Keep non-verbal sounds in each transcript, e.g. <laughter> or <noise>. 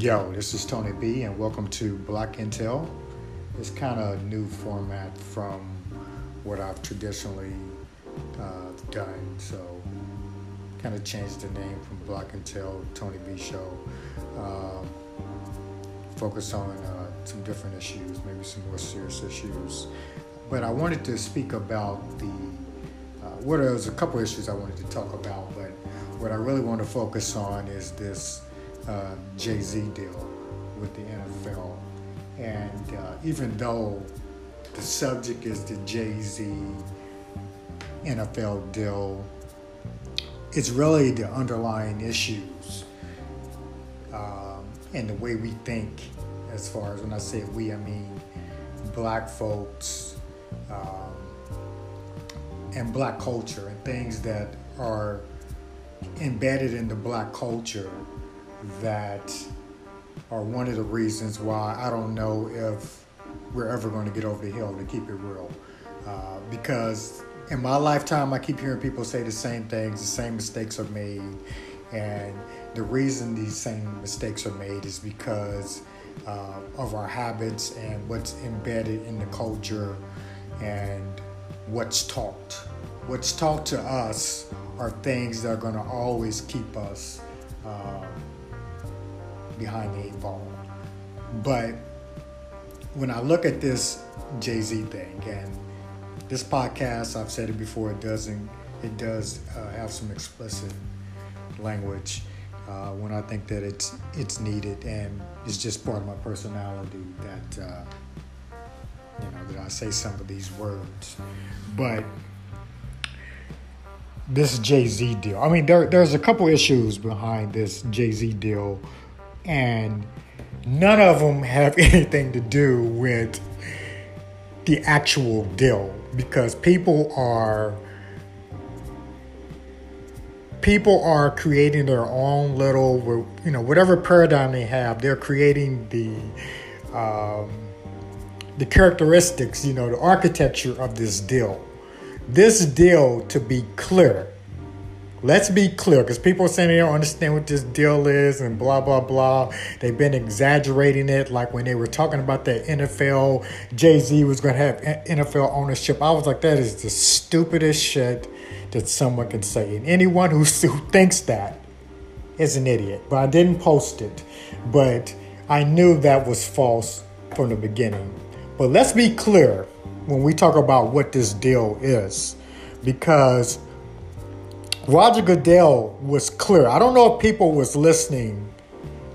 Yo, this is Tony B, and welcome to Black Intel. It's kind of a new format from what I've traditionally uh, done, so kind of changed the name from Black Intel, Tony B Show. Um, focus on uh, some different issues, maybe some more serious issues. But I wanted to speak about the, uh, well, there's a couple issues I wanted to talk about, but what I really want to focus on is this uh, Jay Z deal with the NFL. And uh, even though the subject is the Jay Z NFL deal, it's really the underlying issues um, and the way we think, as far as when I say we, I mean black folks um, and black culture and things that are embedded in the black culture that are one of the reasons why I don't know if we're ever going to get over the hill to keep it real. Uh, because in my lifetime, I keep hearing people say the same things, the same mistakes are made. And the reason these same mistakes are made is because uh, of our habits and what's embedded in the culture and what's taught. What's taught to us are things that are going to always keep us. Uh, behind the eight ball. But when I look at this Jay Z thing, and this podcast, I've said it before, it doesn't, it does uh, have some explicit language uh, when I think that it's it's needed, and it's just part of my personality that uh, you know that I say some of these words, but this Jay Z deal. I mean, there, there's a couple issues behind this Jay Z deal and none of them have <laughs> anything to do with the actual deal because people are people are creating their own little you know whatever paradigm they have they're creating the um, the characteristics you know the architecture of this deal. This deal to be clear Let's be clear, because people are saying they don't understand what this deal is and blah, blah, blah. They've been exaggerating it. Like when they were talking about the NFL, Jay Z was going to have NFL ownership. I was like, that is the stupidest shit that someone can say. And anyone who, who thinks that is an idiot. But I didn't post it. But I knew that was false from the beginning. But let's be clear when we talk about what this deal is, because Roger Goodell was clear. I don't know if people was listening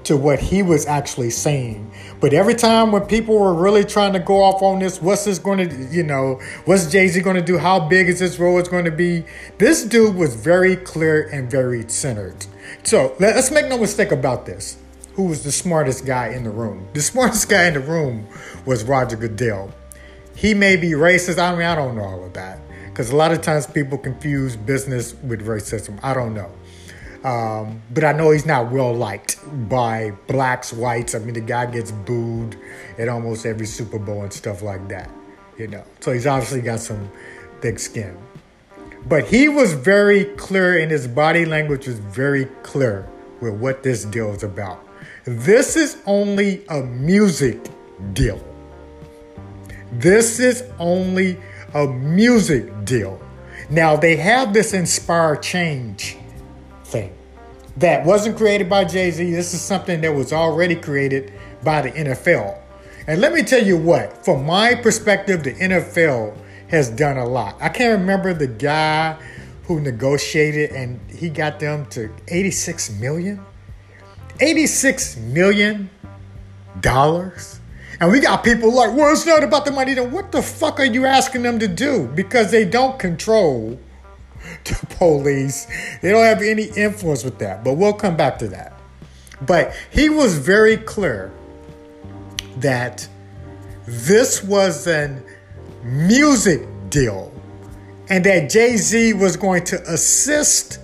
to what he was actually saying. But every time when people were really trying to go off on this, what's this going to, you know, what's Jay Z going to do? How big is this role is going to be? This dude was very clear and very centered. So let's make no mistake about this. Who was the smartest guy in the room? The smartest guy in the room was Roger Goodell. He may be racist. I mean, I don't know all of that because a lot of times people confuse business with racism. I don't know. Um, but I know he's not well liked by blacks, whites. I mean, the guy gets booed at almost every Super Bowl and stuff like that, you know. So he's obviously got some thick skin. But he was very clear, and his body language was very clear with what this deal is about. This is only a music deal. This is only a music deal. Now, they have this Inspire Change thing that wasn't created by Jay Z. This is something that was already created by the NFL. And let me tell you what, from my perspective, the NFL has done a lot. I can't remember the guy who negotiated and he got them to 86 million. 86 million dollars and we got people like, well, it's not about the money. Then what the fuck are you asking them to do? Because they don't control <laughs> the police. They don't have any influence with that. But we'll come back to that. But he was very clear that this was a music deal and that Jay Z was going to assist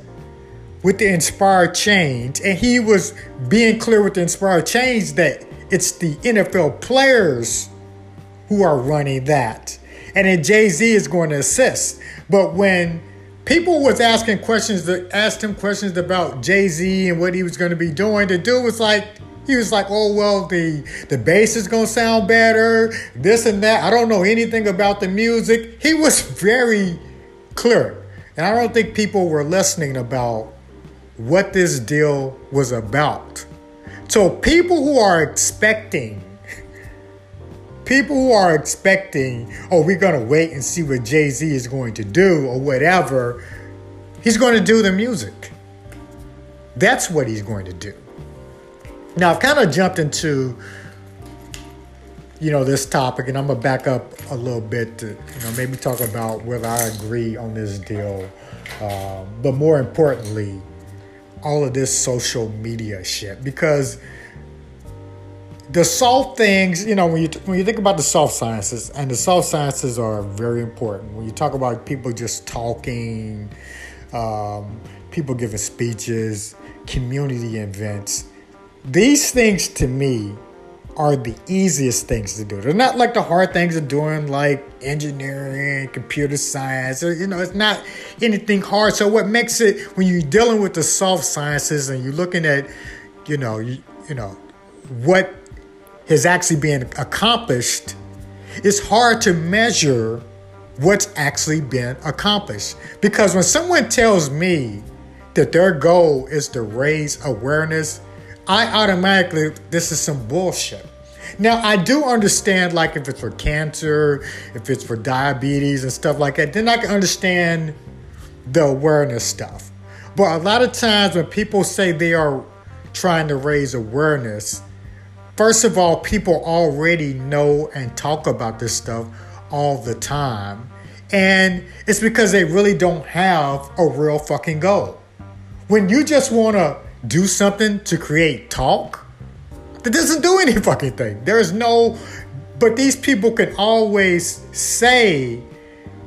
with the inspired change. And he was being clear with the inspired change that it's the NFL players who are running that. And then Jay-Z is going to assist. But when people was asking questions that asked him questions about Jay-Z and what he was going to be doing, the dude was like, He was like, "Oh well, the the bass is gonna sound better, this and that." I don't know anything about the music. He was very clear, and I don't think people were listening about what this deal was about. So people who are expecting, <laughs> people who are expecting, oh, we're gonna wait and see what Jay Z is going to do or whatever. He's going to do the music. That's what he's going to do. Now, I've kind of jumped into, you know, this topic, and I'm gonna back up a little bit to, you know, maybe talk about whether I agree on this deal, uh, but more importantly, all of this social media shit because the soft things, you know, when you when you think about the soft sciences, and the soft sciences are very important. When you talk about people just talking, um, people giving speeches, community events, these things to me are the easiest things to do. They're not like the hard things of doing like engineering, computer science, or you know, it's not anything hard. So what makes it when you're dealing with the soft sciences and you're looking at, you know, you, you know, what has actually been accomplished, it's hard to measure what's actually been accomplished. Because when someone tells me that their goal is to raise awareness I automatically, this is some bullshit. Now, I do understand, like, if it's for cancer, if it's for diabetes and stuff like that, then I can understand the awareness stuff. But a lot of times when people say they are trying to raise awareness, first of all, people already know and talk about this stuff all the time. And it's because they really don't have a real fucking goal. When you just want to do something to create talk that doesn't do any <laughs> fucking thing. There is no, but these people can always say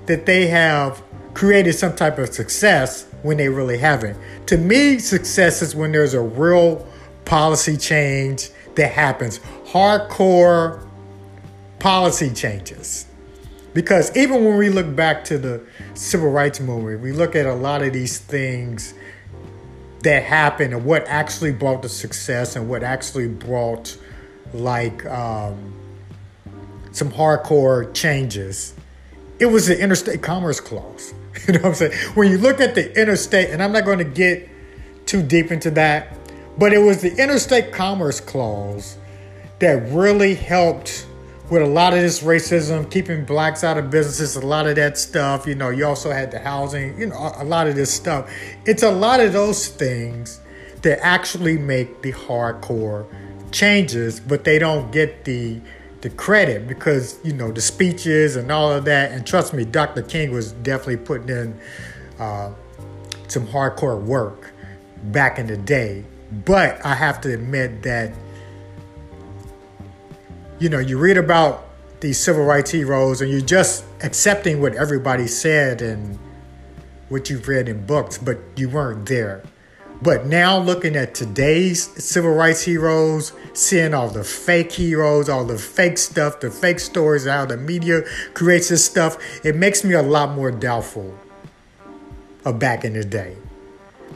that they have created some type of success when they really haven't. To me, success is when there's a real policy change that happens, hardcore policy changes. Because even when we look back to the civil rights movement, we look at a lot of these things that happened and what actually brought the success and what actually brought like um, some hardcore changes. It was the interstate commerce clause. <laughs> You know what I'm saying? When you look at the interstate, and I'm not going to get too deep into that, but it was the interstate commerce clause that really helped with a lot of this racism, keeping blacks out of businesses, a lot of that stuff. You know, you also had the housing, you know, a lot of this stuff. It's a lot of those things that actually make the hardcore changes, but they don't get the the credit because you know the speeches and all of that. And trust me, Dr. King was definitely putting in uh, some hardcore work back in the day. But I have to admit that you know, you read about these civil rights heroes and you're just accepting what everybody said and what you've read in books, but you weren't there. But now looking at today's civil rights heroes, seeing all the fake heroes, all the fake stuff, the fake stories, how the media creates this stuff, it makes me a lot more doubtful of back in the day.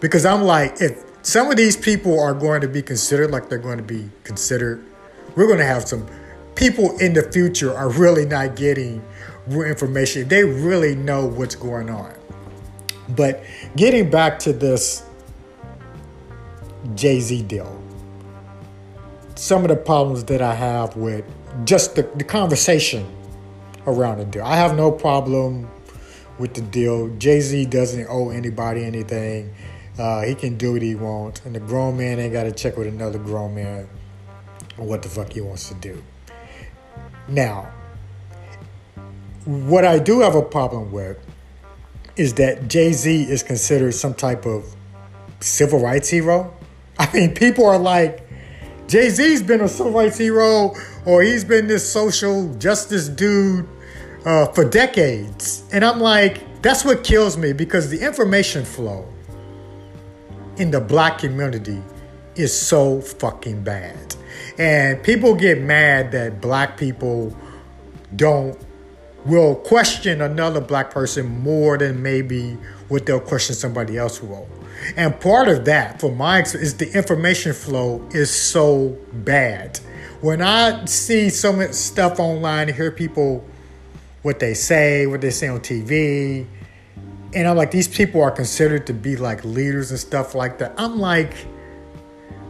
Because I'm like, if some of these people are going to be considered like they're going to be considered, we're going to have some people in the future are really not getting real information. They really know what's going on. But getting back to this Jay Z deal, some of the problems that I have with just the, the conversation around the deal. I have no problem with the deal. Jay Z doesn't owe anybody anything. Uh, he can do what he wants, and the grown man ain't got to check with another grown man what the fuck he wants to do. Now, what I do have a problem with is that Jay Z is considered some type of civil rights hero. <laughs> I mean, people are like, Jay Z's been a civil rights hero, or he's been this social justice dude uh, for decades. And I'm like, that's what kills me because the information flow in the black community is so fucking bad. And people get mad that black people don't will question another black person more than maybe what they'll question somebody else will. And part of that, for my experience, is the information flow is so bad. When I see so much stuff online, and hear people what they say, what they say on TV, and I'm like, these people are considered to be like leaders and stuff like that. I'm like,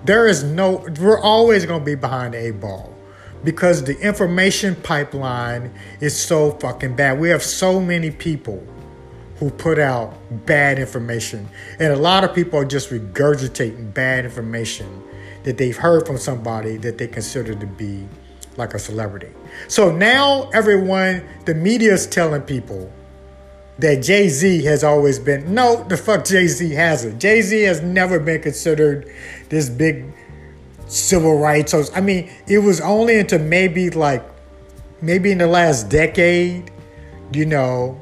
there is no, we're always going to be behind a ball because the information pipeline is so fucking bad. We have so many people who put out bad information, and a lot of people are just regurgitating bad information that they've heard from somebody that they consider to be like a celebrity. So now everyone, the media is telling people that Jay Z has always been. No, the fuck Jay Z hasn't. Jay Z has never been considered this big civil rights. So, I mean, it was only into maybe like, maybe in the last decade, you know,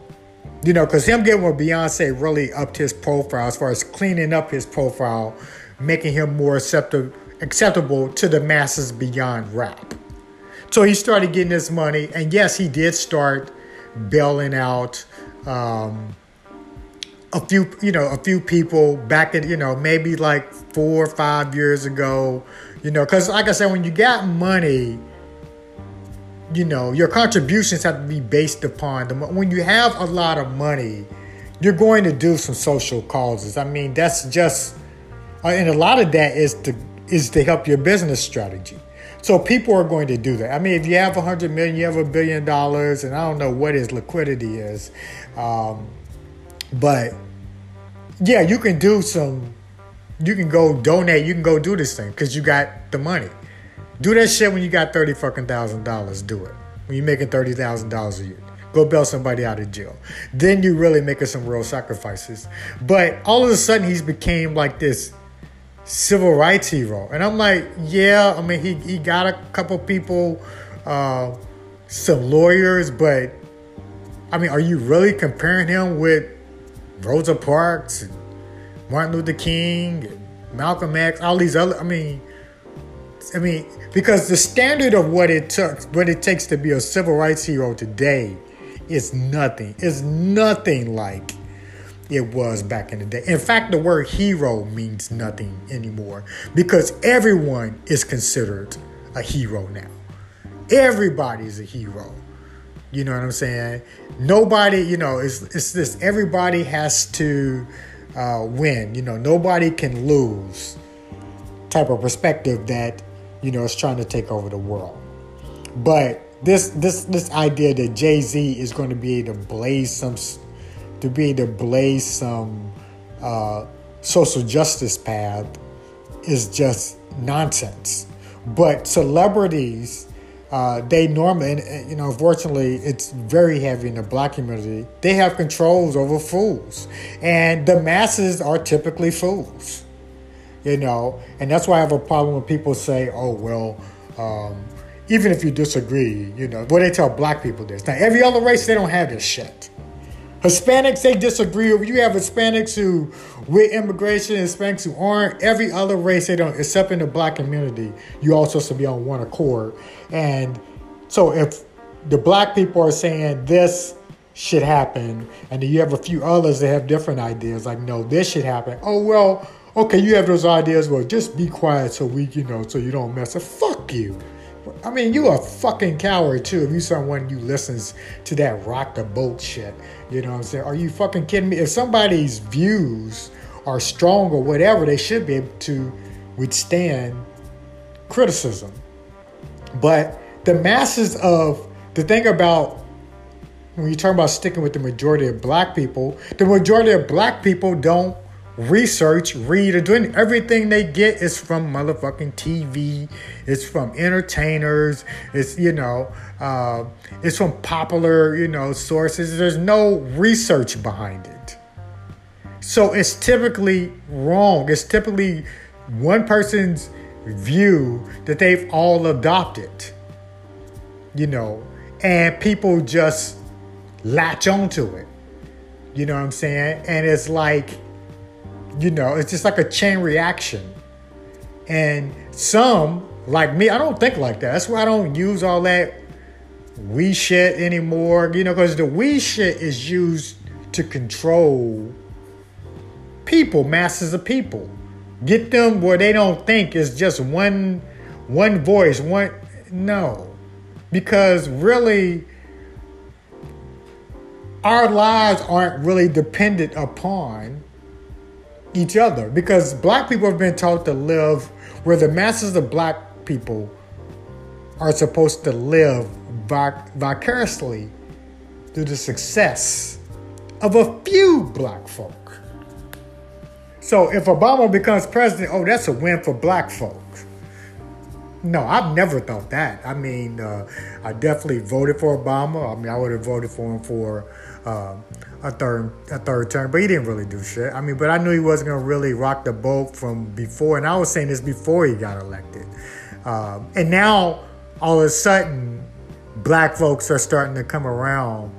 you know, because him getting with Beyonce really upped his profile as far as cleaning up his profile, making him more acceptable acceptable to the masses beyond rap. So he started getting his money, and yes, he did start bailing out um, a few, you know, a few people back in, you know, maybe like four or five years ago, you know, because like I said, when you got money, you know, your contributions have to be based upon the. When you have a lot of money, you're going to do some social causes. I mean, that's just, uh, and a lot of that is to is to help your business strategy. So people are going to do that. I mean, if you have a hundred million, you have a billion dollars, and I don't know what his liquidity is, um, but yeah, you can do some. You can go donate. You can go do this thing because you got the money. Do that shit when you got thirty fucking thousand dollars. Do it when you're making thirty thousand dollars a year. Go bail somebody out of jail. Then you really making some real sacrifices. But all of a sudden, he's became like this civil rights hero. And I'm like, yeah, I mean, he, he got a couple people, uh, some lawyers, but I mean, are you really comparing him with Rosa Parks, and Martin Luther King, Malcolm X, all these other? I mean, I mean, because the standard of what it took, what it takes to be a civil rights hero today, is nothing. It's nothing like it was back in the day. In fact, the word hero means nothing anymore because everyone is considered a hero now. Everybody's a hero. You know what I'm saying? Nobody, you know, it's, it's this everybody has to uh, win. You know, nobody can lose type of perspective that, you know, is trying to take over the world. But this this this idea that Jay-Z is going to be able to blaze some to be able to blaze some uh, social justice path is just nonsense. But celebrities, uh, they normally, you know, unfortunately, it's very heavy in the black community. They have controls over fools, and the masses are typically fools. You know, and that's why I have a problem when people say, "Oh, well." Um, even if you disagree, you know, what they tell black people this. Now, every other race, they don't have this shit. Hispanics, they disagree. You have Hispanics who, with immigration, and Hispanics who aren't. Every other race, they don't, except in the black community, you all supposed to be on one accord. And so if the black people are saying this should happen, and then you have a few others that have different ideas, like, no, this should happen. Oh, well, okay, you have those ideas. Well, just be quiet so we, you know, so you don't mess up. Fuck you. I mean, you a fucking coward too if you someone you listens to that rock the boat shit. You know what I'm saying? Are you fucking kidding me? If somebody's views are strong or whatever, they should be able to withstand criticism. But the masses of the thing about when you talk about sticking with the majority of black people, the majority of black people don't research, read, or doing everything they get is from motherfucking TV. It's from entertainers. It's you know, uh, it's from popular you know sources. There's no research behind it, so it's typically wrong. It's typically one person's view that they've all adopted. You know, and people just latch onto it. You know what I'm saying? And it's like you know, it's just like a chain reaction. And some, like me, I don't think like that. That's why I don't use all that we shit anymore. You know, because the we shit is used to control people, masses of people. Get them where they don't think it's just one one voice, one no. Because really our lives aren't really dependent upon each other because black people have been taught to live where the masses of black people are supposed to live vic- vicariously through the success of a few black folk. So if Obama becomes president, oh, that's a win for black folks. No, I've never thought that. I mean, uh, I definitely voted for Obama. I mean, I would have voted for him for uh, a third a third term, but he didn't really do shit. I mean, but I knew he wasn't gonna really rock the boat from before, and I was saying this before he got elected. Um, and now all of a sudden, black folks are starting to come around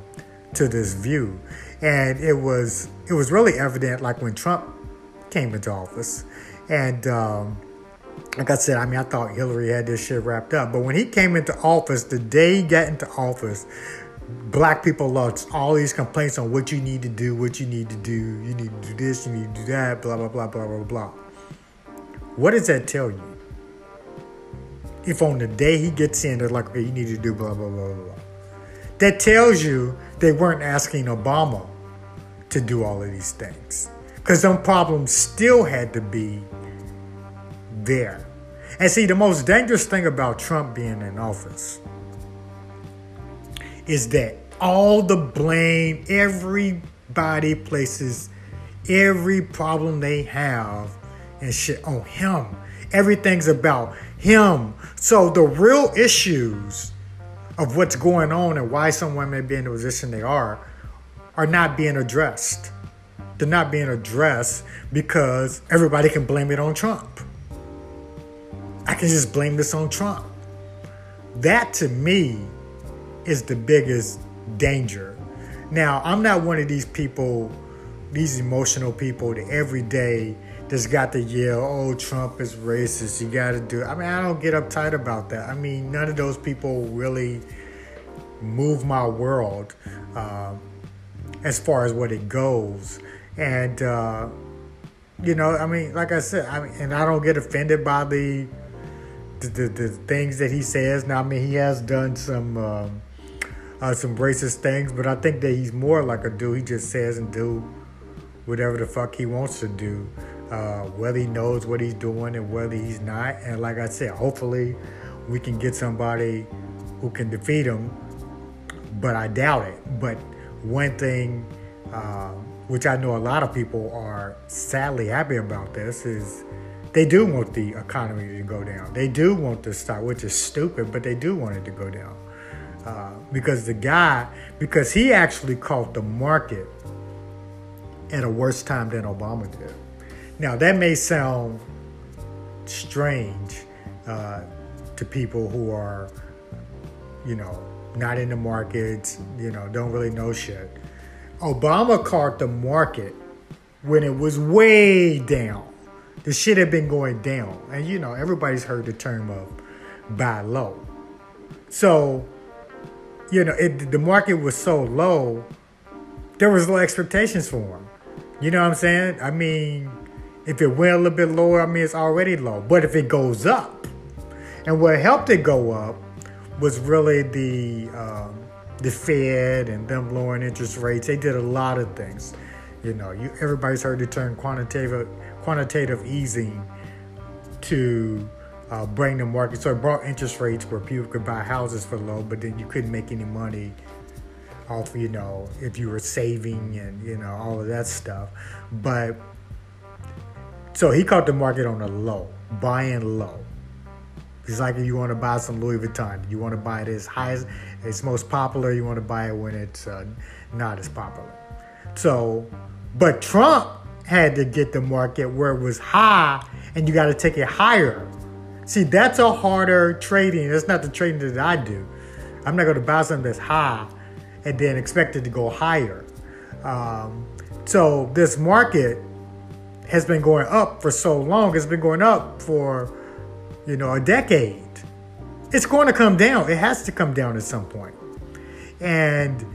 to this view, and it was it was really evident, like when Trump came into office, and. Um, like I said, I mean, I thought Hillary had this shit wrapped up. But when he came into office, the day he got into office, black people lost all these complaints on what you need to do, what you need to do. You need to do this, you need to do that, blah, blah, blah, blah, blah, blah. What does that tell you? If on the day he gets in, they're like, okay, you need to do blah, blah, blah, blah. That tells you they weren't asking Obama to do all of these things. Because some problems still had to be there. And see, the most dangerous thing about Trump being in office is that all the blame, everybody places every problem they have and shit on him. Everything's about him. So the real issues of what's going on and why someone may be in the position they are are not being addressed. They're not being addressed because everybody can blame it on Trump. I can just blame this on Trump. That to me is the biggest danger. Now, I'm not one of these people, these emotional people that every day just got to yell, oh, Trump is racist. You got to do it. I mean, I don't get uptight about that. I mean, none of those people really move my world uh, as far as what it goes. And, uh, you know, I mean, like I said, I mean, and I don't get offended by the the, the, the, things that he says. Now, I mean, he has done some um, uh, some racist things, but I think that he's more like a dude. He just says and do whatever the fuck he wants to do, uh, whether he knows what he's doing and whether he's not. And like I said, hopefully we can get somebody who can defeat him, but I doubt it. But one thing, uh, which I know a lot of people are sadly happy about this, is they do want the economy to go down. They do want to stop, which is stupid, but they do want it to go down. Uh, because the guy, because he actually caught the market at a worse time than Obama did. Now, that may sound strange uh, to people who are, you know, not in the markets, you know, don't really know shit. Obama caught the market when it was way down the shit had been going down. And you know, everybody's heard the term of buy low. So, you know, it, the market was so low, there was low expectations for him. You know what I'm saying? I mean, if it went a little bit lower, I mean, it's already low. But if it goes up, and what helped it go up was really the um, the Fed and them lowering interest rates. They did a lot of things. You know, you everybody's heard the term quantitative quantitative easing to uh, bring the market. So it brought interest rates where people could buy houses for low, but then you couldn't make any money off, you know, if you were saving and, you know, all of that stuff. But so he caught the market on a low, buying low. It's like if you want to buy some Louis Vuitton, you want to buy it as high as it's most popular, you want to buy it when it's uh, not as popular. So, but Trump had to get the market where it was high and you got to take it higher. See, that's a harder trading. That's not the trading that I do. I'm not going to buy something that's high and then expect it to go higher. Um, so this market has been going up for so long. It's been going up for, you know, a decade. It's going to come down. It has to come down at some point. And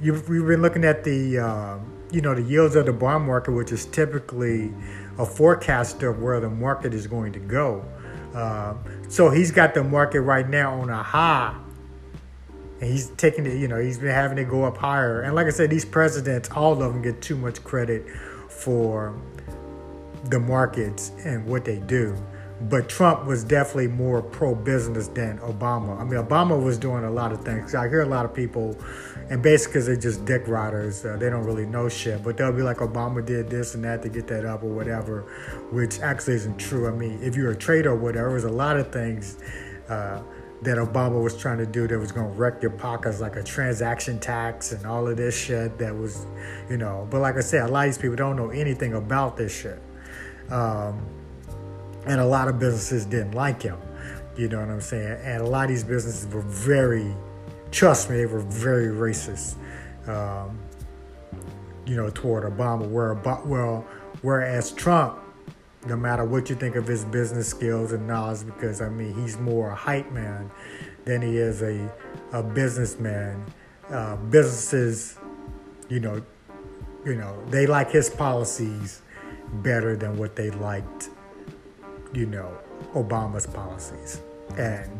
you've, we've been looking at the, uh, you know, the yields of the bond market, which is typically a forecaster of where the market is going to go. Uh, so he's got the market right now on a high. And he's taking it, you know, he's been having it go up higher. And like I said, these presidents, all of them get too much credit for the markets and what they do. But Trump was definitely more pro business than Obama. I mean, Obama was doing a lot of things. I hear a lot of people, and basically they're just dick riders, uh, they don't really know shit. But they'll be like, Obama did this and that to get that up or whatever, which actually isn't true. I mean, if you're a trader or whatever, there's a lot of things. Uh, that Obama was trying to do that was going to wreck your pockets, like a transaction tax and all of this shit that was, you know. But like I said, a lot of these people don't know anything about this shit. Um, and a lot of businesses didn't like him. You know what I'm saying? And a lot of these businesses were very, trust me, they were very racist. Um, you know, toward Obama. Where well, whereas Trump, no matter what you think of his business skills and knowledge, because I mean he's more a hype man than he is a a businessman. Uh, businesses, you know, you know, they like his policies better than what they liked, you know, Obama's policies. And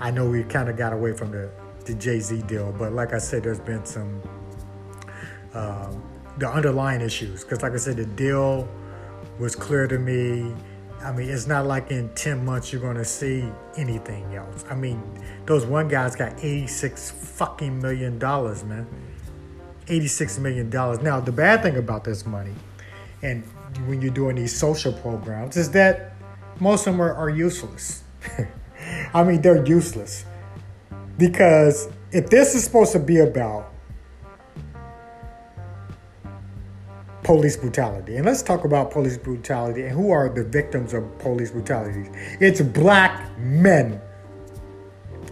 I know we kind of got away from the, the Jay Z deal, but like I said, there's been some um, the underlying issues. Because, like I said, the deal was clear to me. I mean, it's not like in 10 months you're going to see anything else. I mean, those one guys got 86 fucking million dollars, man. 86 million dollars. Now, the bad thing about this money, and when you're doing these social programs is that most of them are, are useless. <laughs> I mean, they're useless. Because if this is supposed to be about police brutality, and let's talk about police brutality and who are the victims of police brutality, it's black men.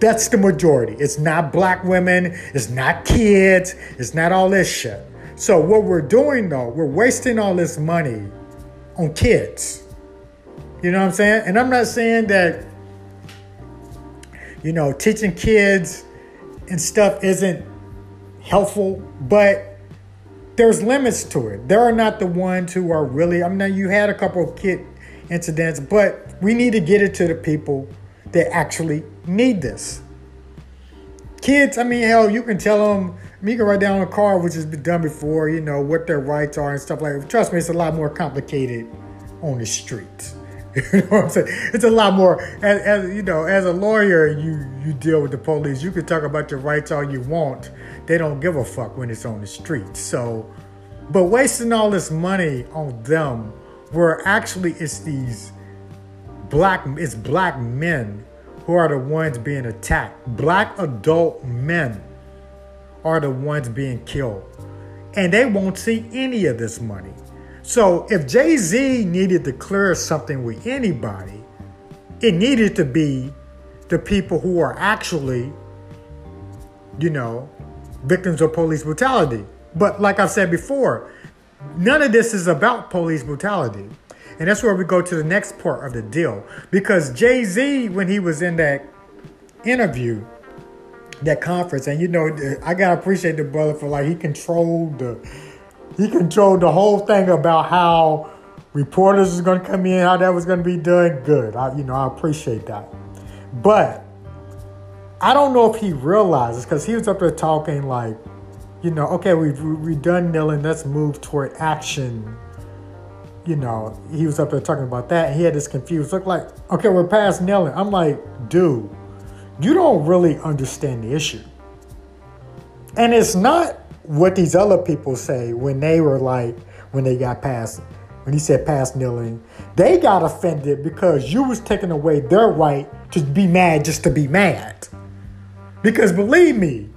That's the majority. It's not black women, it's not kids, it's not all this shit. So what we're doing though, we're wasting all this money on kids. You know what I'm saying? And I'm not saying that you know, teaching kids and stuff isn't helpful, but there's limits to it. There are not the ones who are really I mean you had a couple of kid incidents, but we need to get it to the people that actually need this. Kids, I mean, hell, you can tell them you can write down a card, which has been done before, you know, what their rights are and stuff like that. Trust me, it's a lot more complicated on the street. <laughs> you know what I'm saying? It's a lot more, as, as, you know, as a lawyer, you, you deal with the police. You can talk about your rights all you want. They don't give a fuck when it's on the street. So, but wasting all this money on them, where actually it's these black, it's black men who are the ones being attacked. Black adult men are the ones being killed. And they won't see any of this money. So if Jay Z needed to clear something with anybody, it needed to be the people who are actually, you know, victims of police brutality. But like I've said before, none of this is about police brutality. And that's where we go to the next part of the deal. Because Jay Z, when he was in that interview, that conference, and you know, I gotta appreciate the brother for like he controlled the he controlled the whole thing about how reporters was gonna come in, how that was gonna be done. Good, I, you know, I appreciate that. But I don't know if he realizes because he was up there talking like, you know, okay, we've we've done kneeling, let's move toward action. You know, he was up there talking about that, and he had this confused look like, okay, we're past kneeling. I'm like, dude you don't really understand the issue. And it's not what these other people say when they were like, when they got past, when he said past kneeling, they got offended because you was taking away their right to be mad just to be mad. Because believe me,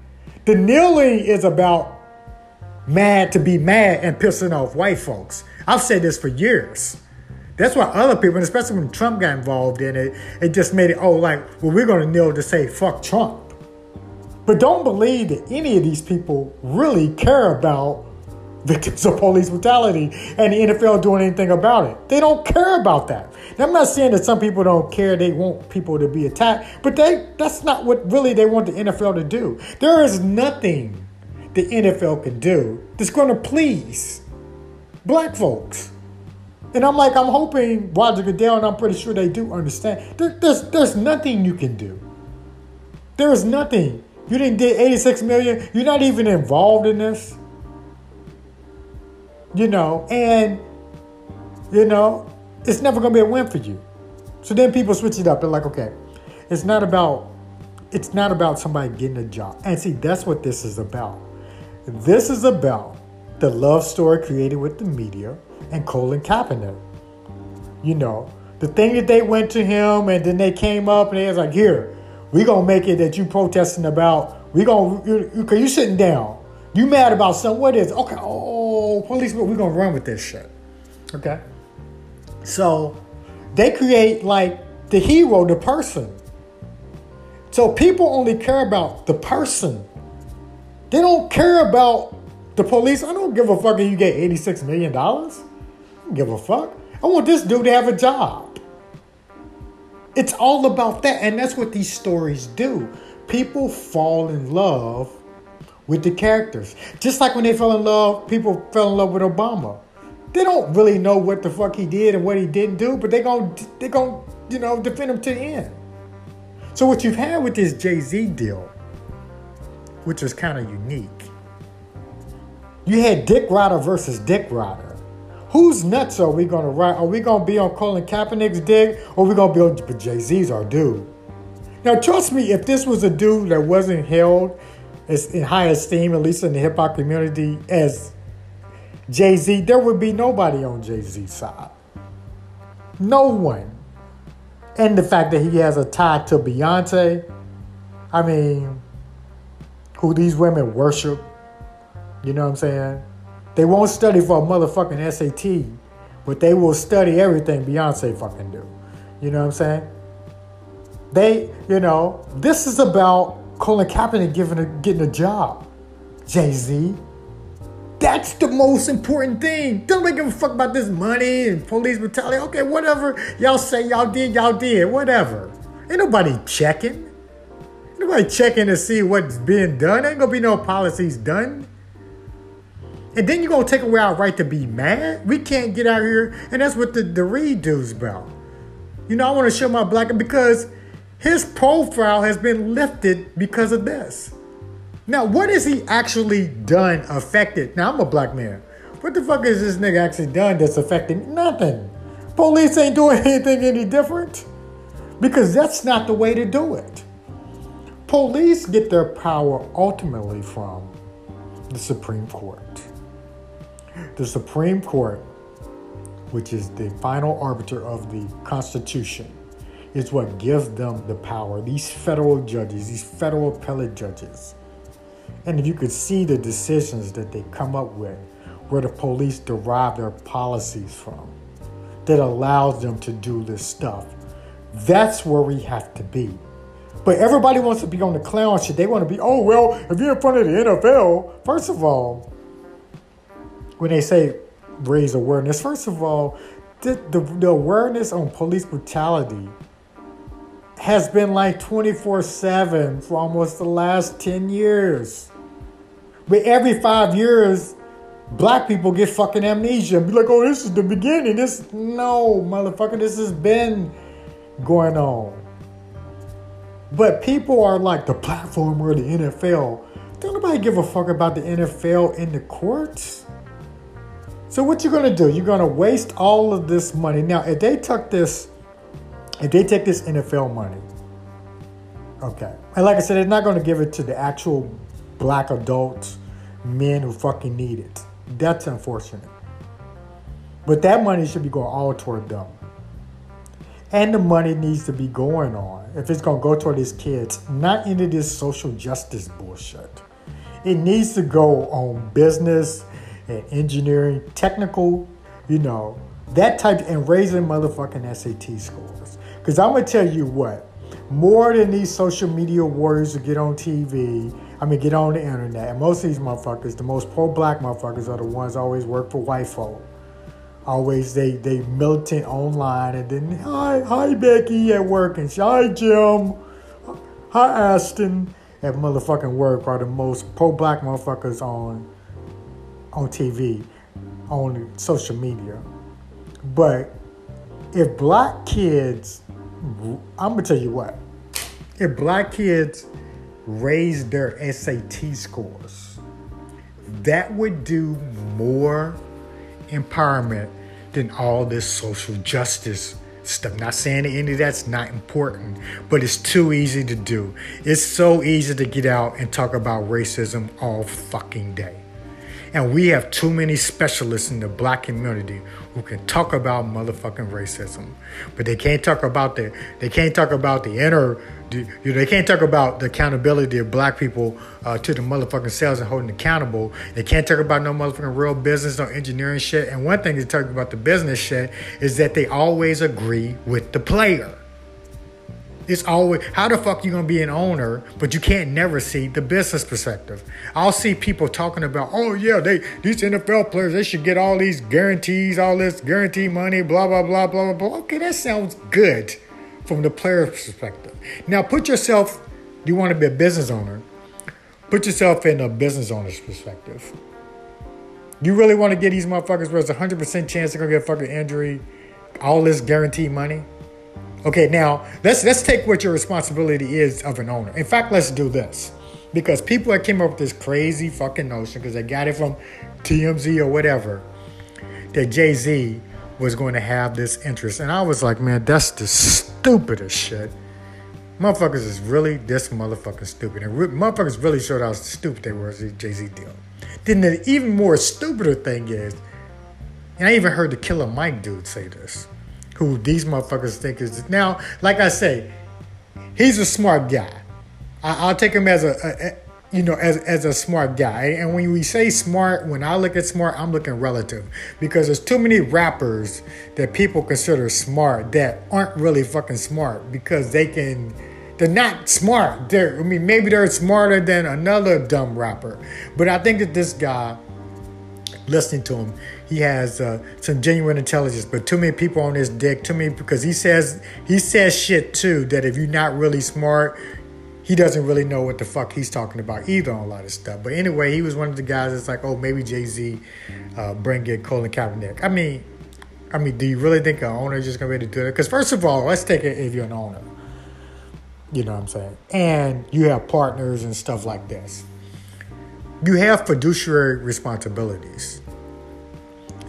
the kneeling is about mad to be mad and pissing off white folks. I've said this for years. That's why other people, especially when Trump got involved in it, it just made it, oh, like, well, we're going to kneel to say, fuck Trump. But don't believe that any of these people really care about victims <laughs> of police brutality and the NFL doing anything about it. They don't care about that. Now, I'm not saying that some people don't care, they want people to be attacked, but they that's not what really they want the NFL to do. There is nothing the NFL can do that's going to please black folks. And I'm like, I'm hoping Roger Goodell, and I'm pretty sure they do understand. There, there's, there's nothing you can do. There is nothing. You didn't get 86 million. You're not even involved in this. You know, and you know, it's never gonna be a win for you. So then people switch it up. They're like, okay, it's not about it's not about somebody getting a job. And see, that's what this is about. This is about the love story created with the media and Colin Kaepernick. You know, the thing that they went to him and then they came up and they was like, here, we gonna make it that you protesting about. We gonna you, you, you sitting down. You mad about something? What is? Okay, oh, police, we gonna run with this shit. Okay. So they create like the hero, the person. So people only care about the person. They don't care about the police. I don't give a fuck if you get $86 million. I don't give a fuck. I want this dude to have a job. It's all about that. And that's what these stories do. People fall in love with the characters. Just like when they fell in love, people fell in love with Obama. They don't really know what the fuck he did and what he didn't do, but they gon' they gon' you know defend him to the end. So what you've had with this Jay Z deal, which was kind of unique, you had Dick Rider versus Dick Rider. Who's nuts are we gonna ride? Are we gonna be on Colin Kaepernick's dick, or are we gonna be on Jay Z's our dude? Now, trust me, if this was a dude that wasn't held as in high esteem, at least in the hip hop community, as Jay Z, there would be nobody on Jay Z's side. No one. And the fact that he has a tie to Beyonce, I mean, who these women worship, you know what I'm saying? They won't study for a motherfucking SAT, but they will study everything Beyonce fucking do. You know what I'm saying? They, you know, this is about Colin Kaepernick giving a, getting a job. Jay Z. That's the most important thing. Don't give a fuck about this money and police brutality. Okay, whatever y'all say y'all did, y'all did. Whatever. Ain't nobody checking. Ain't nobody checking to see what's being done. Ain't gonna be no policies done. And then you're gonna take away our right to be mad? We can't get out here, and that's what the, the Reid dude's about. You know, I want to show my black because his profile has been lifted because of this. Now, what has he actually done affected? Now, I'm a black man. What the fuck is this nigga actually done that's affecting nothing? Police ain't doing <laughs> anything any different because that's not the way to do it. Police get their power ultimately from the Supreme Court. The Supreme Court, which is the final arbiter of the Constitution, is what gives them the power. These federal judges, these federal appellate judges. And if you could see the decisions that they come up with, where the police derive their policies from, that allows them to do this stuff, that's where we have to be. But everybody wants to be on the clown shit. They want to be, oh, well, if you're in front of the NFL, first of all, when they say raise awareness, first of all, the, the, the awareness on police brutality has been like 24 7 for almost the last 10 years. But every five years, black people get fucking amnesia and be like, oh, this is the beginning. This, no, motherfucker, this has been going on. But people are like the platform or the NFL. Don't nobody give a fuck about the NFL in the courts. So what you're gonna do? You're gonna waste all of this money. Now, if they took this, if they take this NFL money, okay, and like I said, they're not gonna give it to the actual black adults, men who fucking need it. That's unfortunate. But that money should be going all toward them. And the money needs to be going on, if it's gonna go toward these kids, not into this social justice bullshit. It needs to go on business and engineering, technical, you know, that type, and raising motherfucking SAT scores. Because I'm going to tell you what, more than these social media warriors who get on TV I mean, get on the internet. And most of these motherfuckers, the most pro-black motherfuckers, are the ones always work for white folk. Always they they militant online, and then hi hi Becky at work, and hi Jim, hi Aston at motherfucking work are the most pro-black motherfuckers on on TV, on social media. But if black kids, I'm gonna tell you what, if black kids raise their SAT scores, that would do more empowerment than all this social justice stuff. Not saying that any of that's not important, but it's too easy to do. It's so easy to get out and talk about racism all fucking day. And we have too many specialists in the black community who can talk about motherfucking racism, but they can't talk about the they can't talk about the inner you know, they can't talk about the accountability of black people uh, to the motherfucking sales and holding accountable. They can't talk about no motherfucking real business, no engineering shit. And one thing they talk about the business shit is that they always agree with the player. It's always how the fuck you gonna be an owner, but you can't never see the business perspective. I'll see people talking about, oh yeah, they these NFL players they should get all these guarantees, all this guarantee money, blah blah blah blah blah. Okay, that sounds good from the player's perspective. Now put yourself, you want to be a business owner, put yourself in a business owner's perspective. You really want to get these motherfuckers where hundred percent chance they're gonna get a fucking injury, all this guaranteed money? Okay, now let's let's take what your responsibility is of an owner. In fact, let's do this. Because people that came up with this crazy fucking notion, because they got it from TMZ or whatever, that Jay-Z was going to have this interest. And I was like, man, that's the stupidest shit. Motherfuckers is really this motherfucking stupid. And re- motherfuckers really showed how stupid they were the Jay Z deal. Then the even more stupider thing is, and I even heard the Killer Mike dude say this who these motherfuckers think is now. Like I say, he's a smart guy. I, will take him as a, a, a, you know as as a smart guy. And when we say smart, when I look at smart, I'm looking relative because there's too many rappers that people consider smart that aren't really fucking smart because they can. They're not smart. They're, I mean, maybe they're smarter than another dumb rapper. But I think that this guy, listening to him, he has uh, some genuine intelligence, but too many people on his dick. Too many because he says he says shit too that if you're not really smart, he doesn't really know what the fuck he's talking about either on a lot of stuff. But anyway, he was one of the guys that's like, oh, maybe Jay Z uh, bring in Colin Kaepernick. I mean, I mean, do you really think an owner is just gonna be able to do it? Because first of all, let's take it if you're an owner. You know what I'm saying? And you have partners and stuff like this. You have fiduciary responsibilities.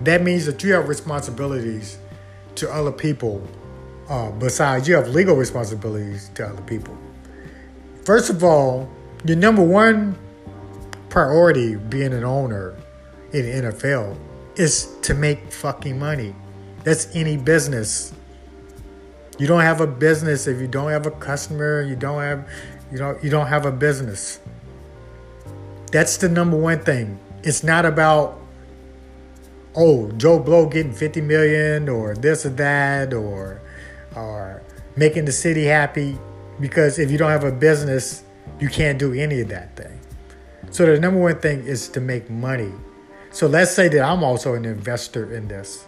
That means that you have responsibilities to other people. Uh, besides, you have legal responsibilities to other people. First of all, your number one priority being an owner in the NFL is to make fucking money. That's any business. You don't have a business if you don't have a customer, you don't have you know you don't have a business. That's the number one thing. It's not about oh, Joe Blow getting 50 million or this or that or or making the city happy because if you don't have a business, you can't do any of that thing. So the number one thing is to make money. So let's say that I'm also an investor in this.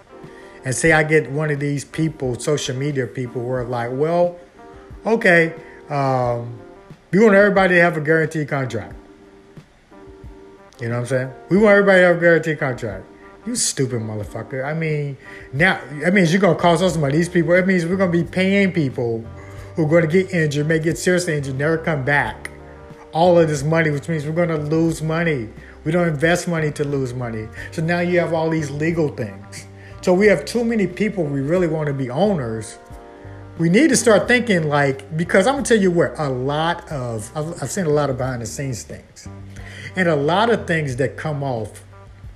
And say I get one of these people, social media people, who are like, well, okay, um, we want everybody to have a guaranteed contract. You know what I'm saying? We want everybody to have a guaranteed contract. You stupid motherfucker. I mean, now that means you're gonna cost us money. These people, it means we're gonna be paying people who are gonna get injured, may get seriously injured, never come back. All of this money, which means we're gonna lose money. We don't invest money to lose money. So now you have all these legal things. So we have too many people we really want to be owners. We need to start thinking like because I'm gonna tell you where a lot of I've, I've seen a lot of behind the scenes things, and a lot of things that come off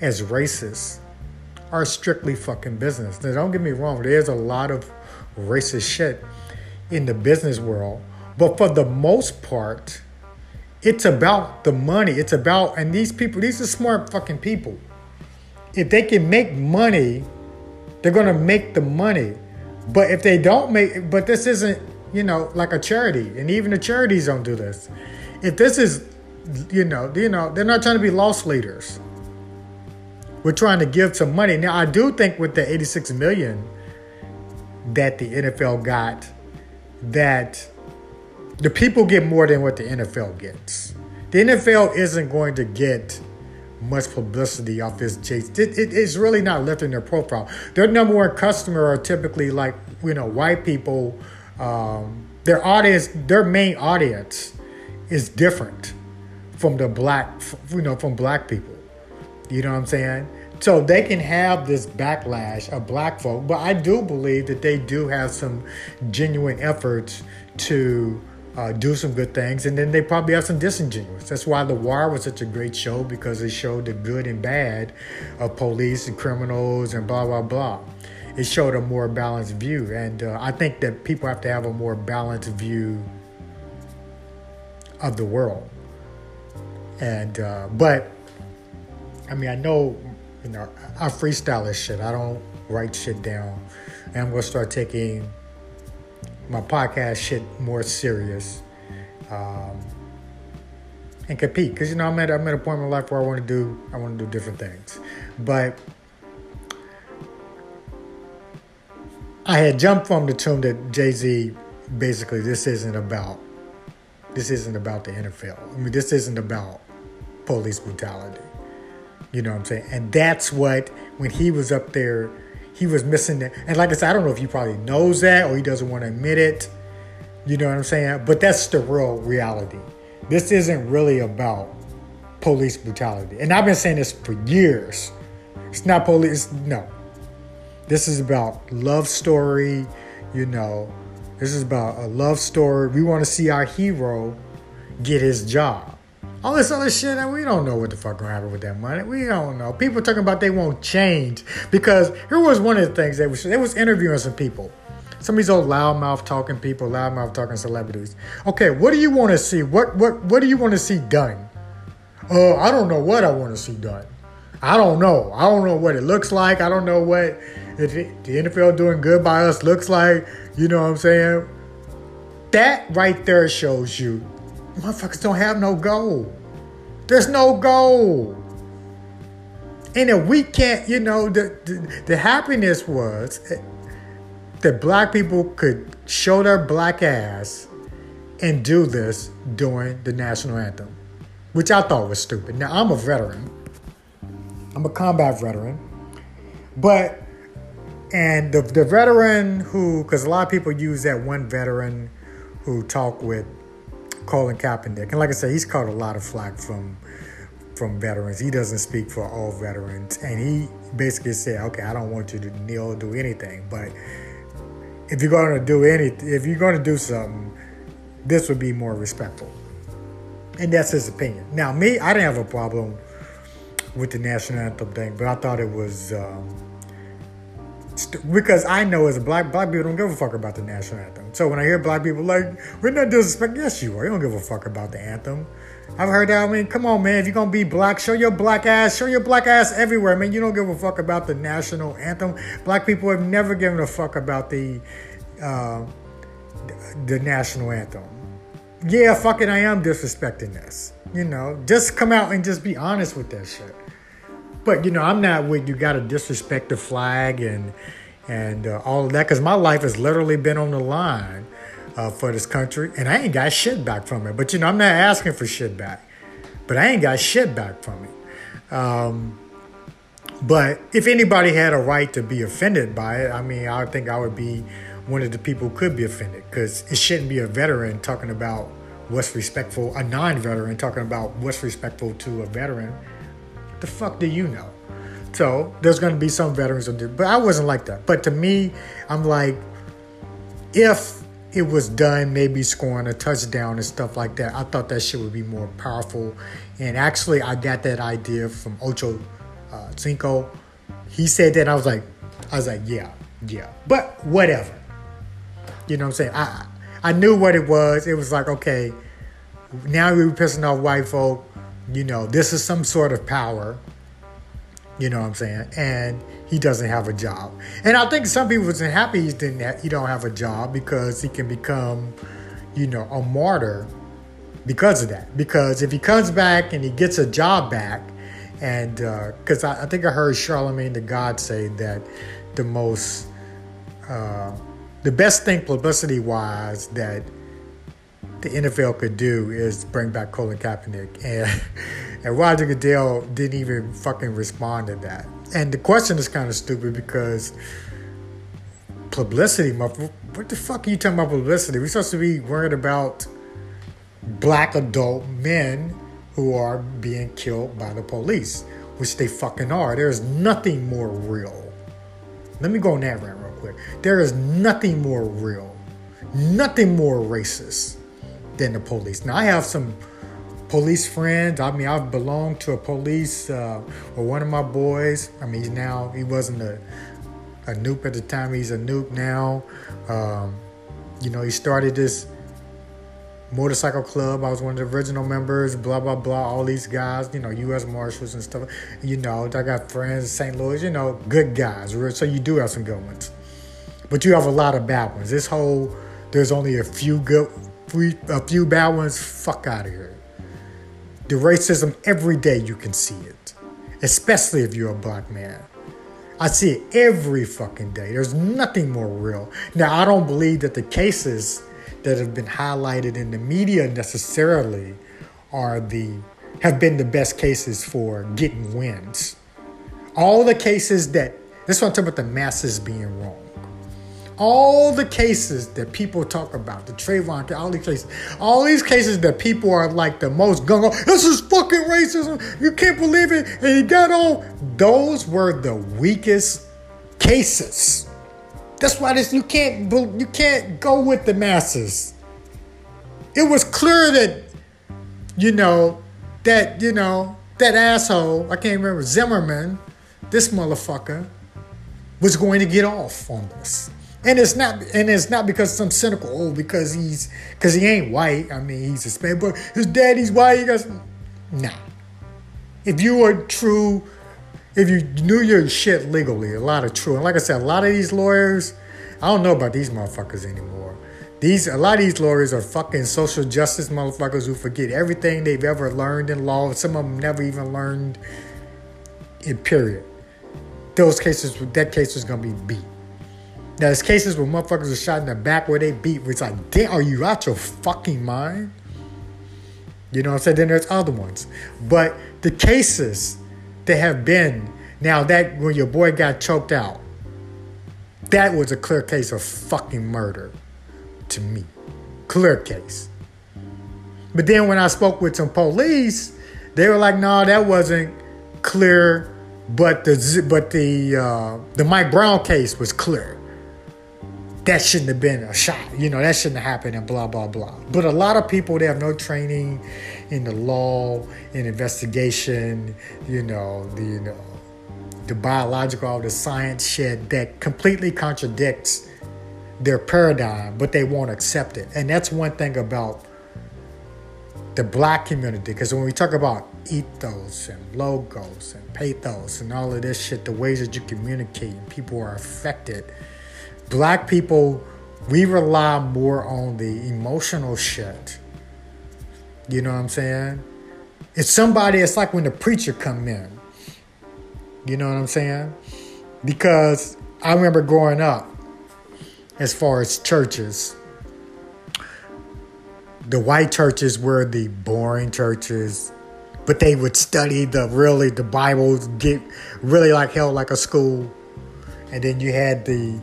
as racist are strictly fucking business. Now, don't get me wrong, there's a lot of racist shit in the business world, but for the most part, it's about the money. It's about, and these people, these are smart fucking people. If they can make money, they're gonna make the money. But if they don't make, but this isn't, you know, like a charity, and even the charities don't do this. If this is you know, you know, they're not trying to be loss leaders. We're trying to give some money. Now, I do think with the 86 million that the NFL got, that the people get more than what the NFL gets. The NFL isn't going to get much publicity off this chase. It, it, it's really not lifting their profile. Their number one customer are typically like you know white people. Um, their audience, their main audience, is different from the black, you know, from black people. You know what I'm saying? So they can have this backlash of black folk, but I do believe that they do have some genuine efforts to uh, do some good things, and then they probably have some disingenuous. That's why The Wire was such a great show because it showed the good and bad of police and criminals and blah blah blah. It showed a more balanced view, and uh, I think that people have to have a more balanced view of the world. And uh, but I mean, I know you know I freestyle this shit. I don't write shit down, and I'm gonna start taking my podcast shit more serious um, and compete because you know I'm at I'm at a point in my life where I want to do I want to do different things, but I had jumped from the tune that Jay Z basically this isn't about this isn't about the NFL. I mean this isn't about police brutality. You know what I'm saying? And that's what when he was up there he was missing it. And like I said, I don't know if he probably knows that or he doesn't want to admit it. You know what I'm saying? But that's the real reality. This isn't really about police brutality. And I've been saying this for years. It's not police, no. This is about love story, you know. This is about a love story. We want to see our hero get his job. All this other shit, and we don't know what the fuck gonna happen with that money. We don't know. People talking about they won't change because here was one of the things they was they was interviewing some people. Some of these old loudmouth talking people, loudmouth talking celebrities. Okay, what do you want to see? What what what do you want to see done? Uh, I don't know what I want to see done. I don't know. I don't know what it looks like. I don't know what the NFL doing good by us looks like. You know what I'm saying? That right there shows you motherfuckers don't have no goal. There's no goal. And if we can't, you know, the, the, the happiness was that black people could show their black ass and do this during the national anthem, which I thought was stupid. Now, I'm a veteran, I'm a combat veteran, but, and the, the veteran who, because a lot of people use that one veteran who talked with Colin Kaepernick. And like I said, he's caught a lot of flack from from veterans. He doesn't speak for all veterans. And he basically said, okay, I don't want you to kneel or do anything. But if you're going to do anything, if you're going to do something, this would be more respectful. And that's his opinion. Now, me, I didn't have a problem with the national anthem thing, but I thought it was um, because I know as a black black people don't give a fuck about the national anthem. So when I hear black people like we're not disrespect, yes you are. You don't give a fuck about the anthem. I've heard that. I mean, come on, man. If you're gonna be black, show your black ass. Show your black ass everywhere. I mean, you don't give a fuck about the national anthem. Black people have never given a fuck about the uh, the national anthem. Yeah, fucking, I am disrespecting this. You know, just come out and just be honest with that shit. But you know, I'm not with you. Got to disrespect the flag and and uh, all of that because my life has literally been on the line uh, for this country, and I ain't got shit back from it. But you know, I'm not asking for shit back, but I ain't got shit back from it. Um, but if anybody had a right to be offended by it, I mean, I think I would be one of the people who could be offended because it shouldn't be a veteran talking about what's respectful, a non-veteran talking about what's respectful to a veteran the fuck do you know? So there's going to be some veterans on there, but I wasn't like that. But to me, I'm like, if it was done, maybe scoring a touchdown and stuff like that, I thought that shit would be more powerful. And actually, I got that idea from Ocho uh, Cinco. He said that, I was like, I was like, yeah, yeah, but whatever. You know what I'm saying? I I knew what it was. It was like, okay, now we were pissing off white folk you know, this is some sort of power. You know what I'm saying? And he doesn't have a job. And I think some people wasn't happy he didn't he don't have a job because he can become, you know, a martyr because of that. Because if he comes back and he gets a job back, and because uh, I, I, think I heard Charlemagne the God say that the most, uh, the best thing publicity wise that the NFL could do is bring back Colin Kaepernick, and <laughs> and Roger Goodell didn't even fucking respond to that. And the question is kind of stupid because publicity, what the fuck are you talking about publicity? We're supposed to be worried about black adult men who are being killed by the police, which they fucking are. There is nothing more real. Let me go on that rant real quick. There is nothing more real, nothing more racist than the police. Now, I have some police friends. I mean, I've belonged to a police, uh, or one of my boys. I mean, he's now, he wasn't a, a noob at the time, he's a noob now. Um, you know, he started this motorcycle club. I was one of the original members, blah, blah, blah. All these guys, you know, U.S. Marshals and stuff. You know, I got friends in St. Louis, you know, good guys. So you do have some good ones. But you have a lot of bad ones. This whole, there's only a few good, a few bad ones. Fuck out of here. The racism, every day you can see it, especially if you're a black man. I see it every fucking day. There's nothing more real. Now, I don't believe that the cases that have been highlighted in the media necessarily are the have been the best cases for getting wins. All the cases that this one talking about the masses being wrong. All the cases that people talk about, the Trayvon, all these cases, all these cases that people are like the most gung This is fucking racism. You can't believe it. And he got all. Those were the weakest cases. That's why this you can't you can't go with the masses. It was clear that you know that you know that asshole I can't remember Zimmerman, this motherfucker was going to get off on this. And it's not and it's not because some cynical oh because he's because he ain't white. I mean he's Hispanic, but his daddy's white. He goes, nah. If you are true if you knew your shit legally, a lot of true. And like I said, a lot of these lawyers, I don't know about these motherfuckers anymore. These a lot of these lawyers are fucking social justice motherfuckers who forget everything they've ever learned in law. Some of them never even learned in period. Those cases, that case was gonna be beat. Now, there's cases where motherfuckers are shot in the back where they beat, where it's like, damn, are you out your fucking mind? You know what I'm saying? Then there's other ones. But the cases that have been now that when your boy got choked out, that was a clear case of fucking murder to me. Clear case. But then when I spoke with some police, they were like, "No, that wasn't clear." But the but the uh, the Mike Brown case was clear. That shouldn't have been a shot. You know, that shouldn't have happened and blah blah blah. But a lot of people they have no training in the law, in investigation, you know, the you know, the biological, the science shit that completely contradicts their paradigm, but they won't accept it. And that's one thing about the black community, because when we talk about ethos and logos and pathos and all of this shit, the ways that you communicate and people are affected, black people, we rely more on the emotional shit you know what I'm saying? It's somebody, it's like when the preacher come in. You know what I'm saying? Because I remember growing up, as far as churches, the white churches were the boring churches, but they would study the really the Bible, get really like held like a school. And then you had the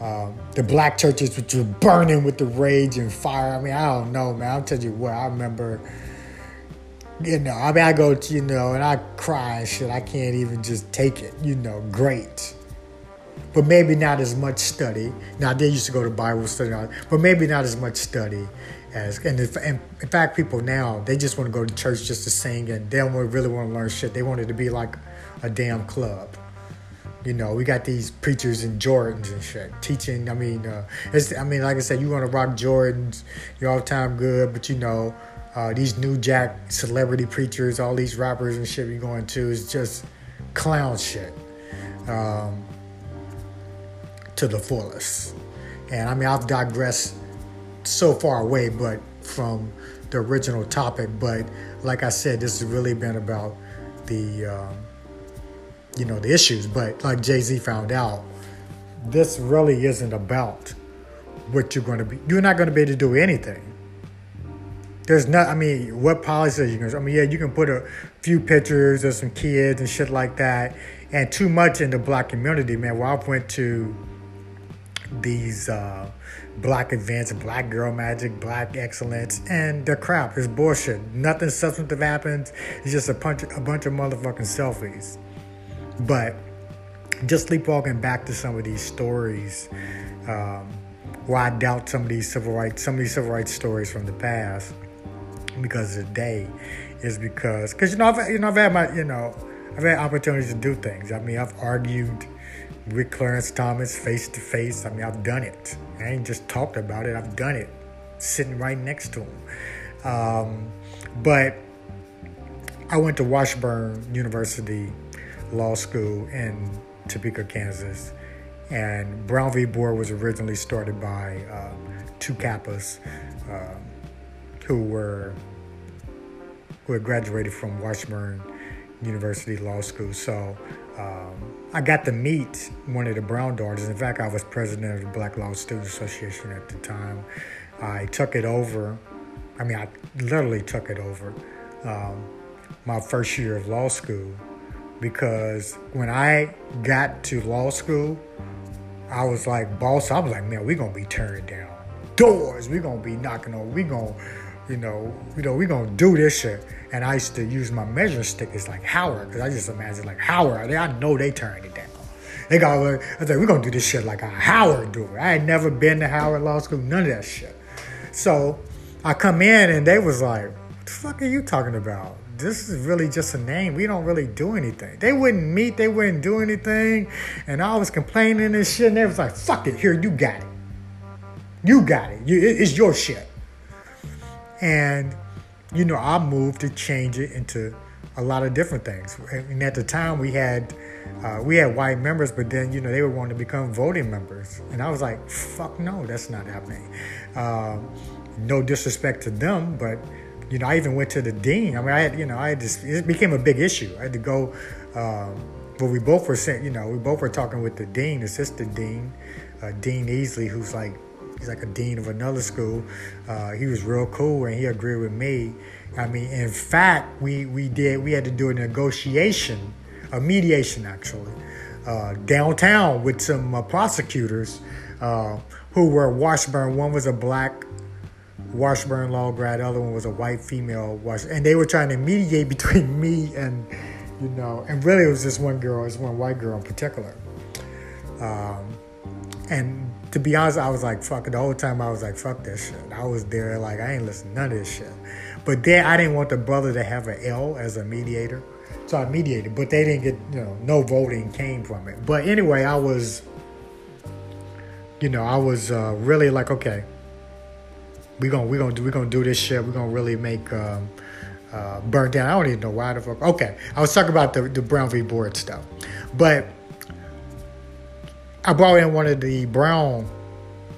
um, the black churches which were burning with the rage and fire. I mean, I don't know, man. I'll tell you what, I remember, you know, I mean, I go, to, you know, and I cry and shit. I can't even just take it, you know, great. But maybe not as much study. Now, they used to go to Bible study, but maybe not as much study as, and, if, and in fact, people now, they just want to go to church just to sing and they don't really want to learn shit. They want it to be like a damn club. You know, we got these preachers in Jordans and shit teaching. I mean, uh, it's, I mean, like I said, you want to rock Jordans, you're all time good, but you know, uh, these new jack celebrity preachers, all these rappers and shit we going to is just clown shit um, to the fullest. And I mean, I've digressed so far away, but from the original topic, but like I said, this has really been about the um, you know the issues. But like Jay Z found out, this really isn't about what you're going to be. You're not going to be able to do anything. There's not. I mean, what policy are you going? to I mean, yeah, you can put a few pictures of some kids and shit like that, and too much in the black community, man. Where I went to these. Uh, black advance, black girl magic, black excellence, and the crap is bullshit. Nothing substantive happens. It's just a bunch, a bunch of motherfucking selfies. But just sleepwalking back to some of these stories, um, where I doubt some of these civil rights, some of these civil rights stories from the past, because today is because, because you know, I've, you know, I've had my, you know, I've had opportunities to do things. I mean, I've argued with Clarence Thomas face to face. I mean, I've done it. I ain't just talked about it, I've done it sitting right next to him. Um, but I went to Washburn University Law School in Topeka, Kansas. And Brown v. Board was originally started by uh, two Kappas uh, who were who had graduated from Washburn University Law School. So um, I got to meet one of the Brown daughters. In fact, I was president of the Black Law Student Association at the time. I took it over. I mean, I literally took it over um, my first year of law school because when I got to law school, I was like, boss, I was like, man, we're to be turning down doors. We're to be knocking on, we're to you know, you know, we're gonna do this shit. And I used to use my measuring stick as like Howard, because I just imagine like Howard, I know they turned it down. They got, I was like, we're gonna do this shit like a Howard do it. I had never been to Howard Law School, none of that shit. So I come in and they was like, what the fuck are you talking about? This is really just a name. We don't really do anything. They wouldn't meet, they wouldn't do anything. And I was complaining and shit, and they was like, fuck it, here, you got it. You got it. You, it's your shit. And, you know, I moved to change it into a lot of different things. And at the time, we had uh, we had white members, but then you know they were wanting to become voting members, and I was like, "Fuck no, that's not happening." Uh, no disrespect to them, but you know, I even went to the dean. I mean, I had you know, I had this. It became a big issue. I had to go. Um, but we both were saying, you know, we both were talking with the dean, assistant dean, uh, Dean Easley, who's like he's like a dean of another school. Uh, he was real cool and he agreed with me. I mean, in fact, we we did we had to do a negotiation, a mediation actually, uh, downtown with some uh, prosecutors uh, who were Washburn. One was a black Washburn law grad, the other one was a white female Wash, and they were trying to mediate between <laughs> me and you know, and really it was just one girl, was one white girl in particular. Um, and to be honest, I was like, fuck. The whole time I was like, fuck this shit. I was there like, I ain't listening to none of this shit. But then I didn't want the brother to have an L as a mediator. So I mediated, but they didn't get, you know, no voting came from it. But anyway, I was, you know, I was uh, really like, okay, we're gonna, we're gonna do, we're gonna do this shit. We're gonna really make, um, uh, burn down. I don't even know why the fuck. Okay, I was talking about the, the Brown v. Board stuff. But I brought in one of the Brown.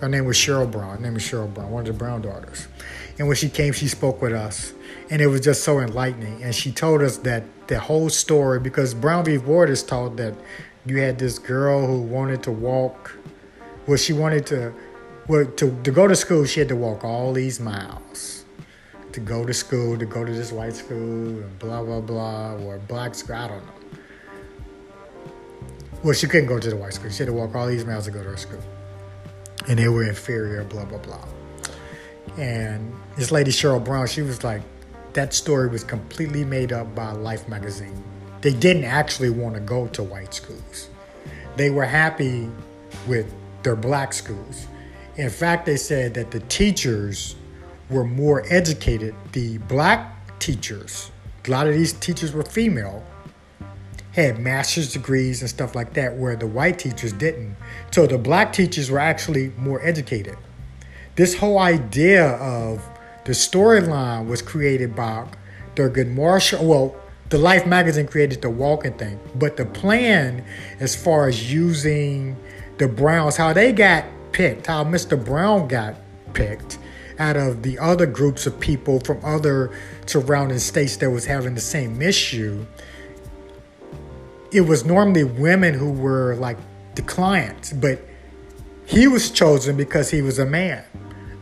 Her name was Cheryl Brown. Her name was Cheryl Brown, one of the Brown daughters. And when she came, she spoke with us, and it was just so enlightening. And she told us that the whole story, because Brown v. Board is told that you had this girl who wanted to walk. Well, she wanted to, well, to, to go to school, she had to walk all these miles to go to school, to go to this white school, and blah blah blah, or black school. I don't know. Well, she couldn't go to the white school. She had to walk all these miles to go to her school. And they were inferior, blah, blah, blah. And this lady, Cheryl Brown, she was like, that story was completely made up by Life magazine. They didn't actually want to go to white schools. They were happy with their black schools. In fact, they said that the teachers were more educated. The black teachers, a lot of these teachers were female, had master's degrees and stuff like that, where the white teachers didn't. So the black teachers were actually more educated. This whole idea of the storyline was created by Thurgood Marshall. Well, the Life magazine created the walking thing, but the plan, as far as using the Browns, how they got picked, how Mr. Brown got picked, out of the other groups of people from other surrounding states that was having the same issue, it was normally women who were like the clients, but he was chosen because he was a man.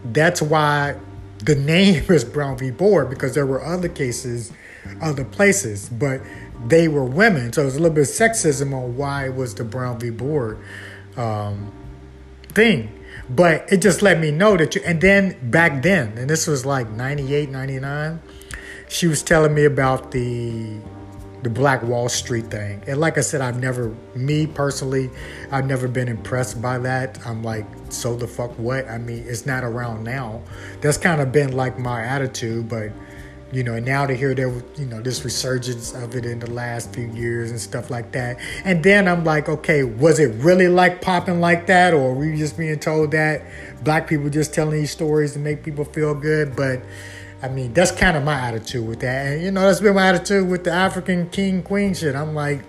That's why the name is Brown v. Board because there were other cases, other places, but they were women. So it was a little bit of sexism on why it was the Brown v. Board um, thing. But it just let me know that you, and then back then, and this was like 98, 99, she was telling me about the the Black Wall Street thing. And like I said, I've never, me personally, I've never been impressed by that. I'm like, so the fuck what? I mean, it's not around now. That's kind of been like my attitude, but you know, and now to hear there, you know, this resurgence of it in the last few years and stuff like that. And then I'm like, okay, was it really like popping like that, or were we just being told that black people just telling these stories to make people feel good? But I mean, that's kind of my attitude with that. And, you know, that's been my attitude with the African king queen shit. I'm like,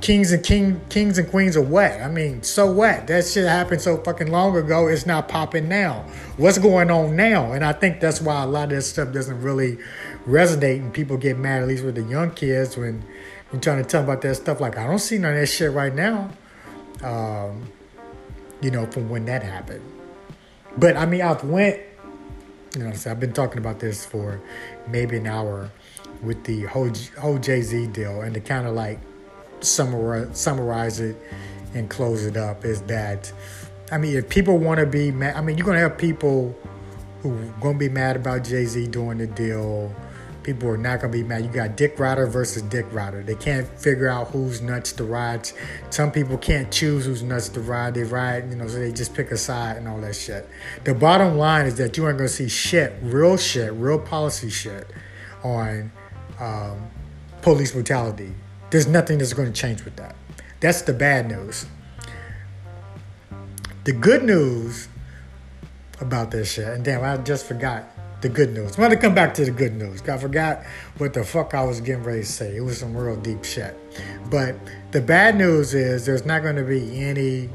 kings and king kings and queens are what? I mean, so what? That shit happened so fucking long ago. It's not popping now. What's going on now? And I think that's why a lot of this stuff doesn't really resonate and people get mad, at least with the young kids, when you're trying to tell them about that stuff. Like, I don't see none of that shit right now. Um, you know, from when that happened. But I mean, I've went you know, I've been talking about this for maybe an hour with the whole, whole Jay Z deal, and the kind of like summarize, summarize it and close it up is that, I mean, if people want to be mad, I mean, you're gonna have people who are gonna be mad about Jay Z doing the deal people are not going to be mad. You got Dick Rider versus Dick Rider. They can't figure out who's nuts to ride. Some people can't choose who's nuts to ride. They ride, you know, so they just pick a side and all that shit. The bottom line is that you aren't going to see shit, real shit, real policy shit on um, police brutality. There's nothing that's going to change with that. That's the bad news. The good news about this shit, and damn, I just forgot the good news. I'm going to come back to the good news. I forgot what the fuck I was getting ready to say. It was some real deep shit. But the bad news is there's not going to be any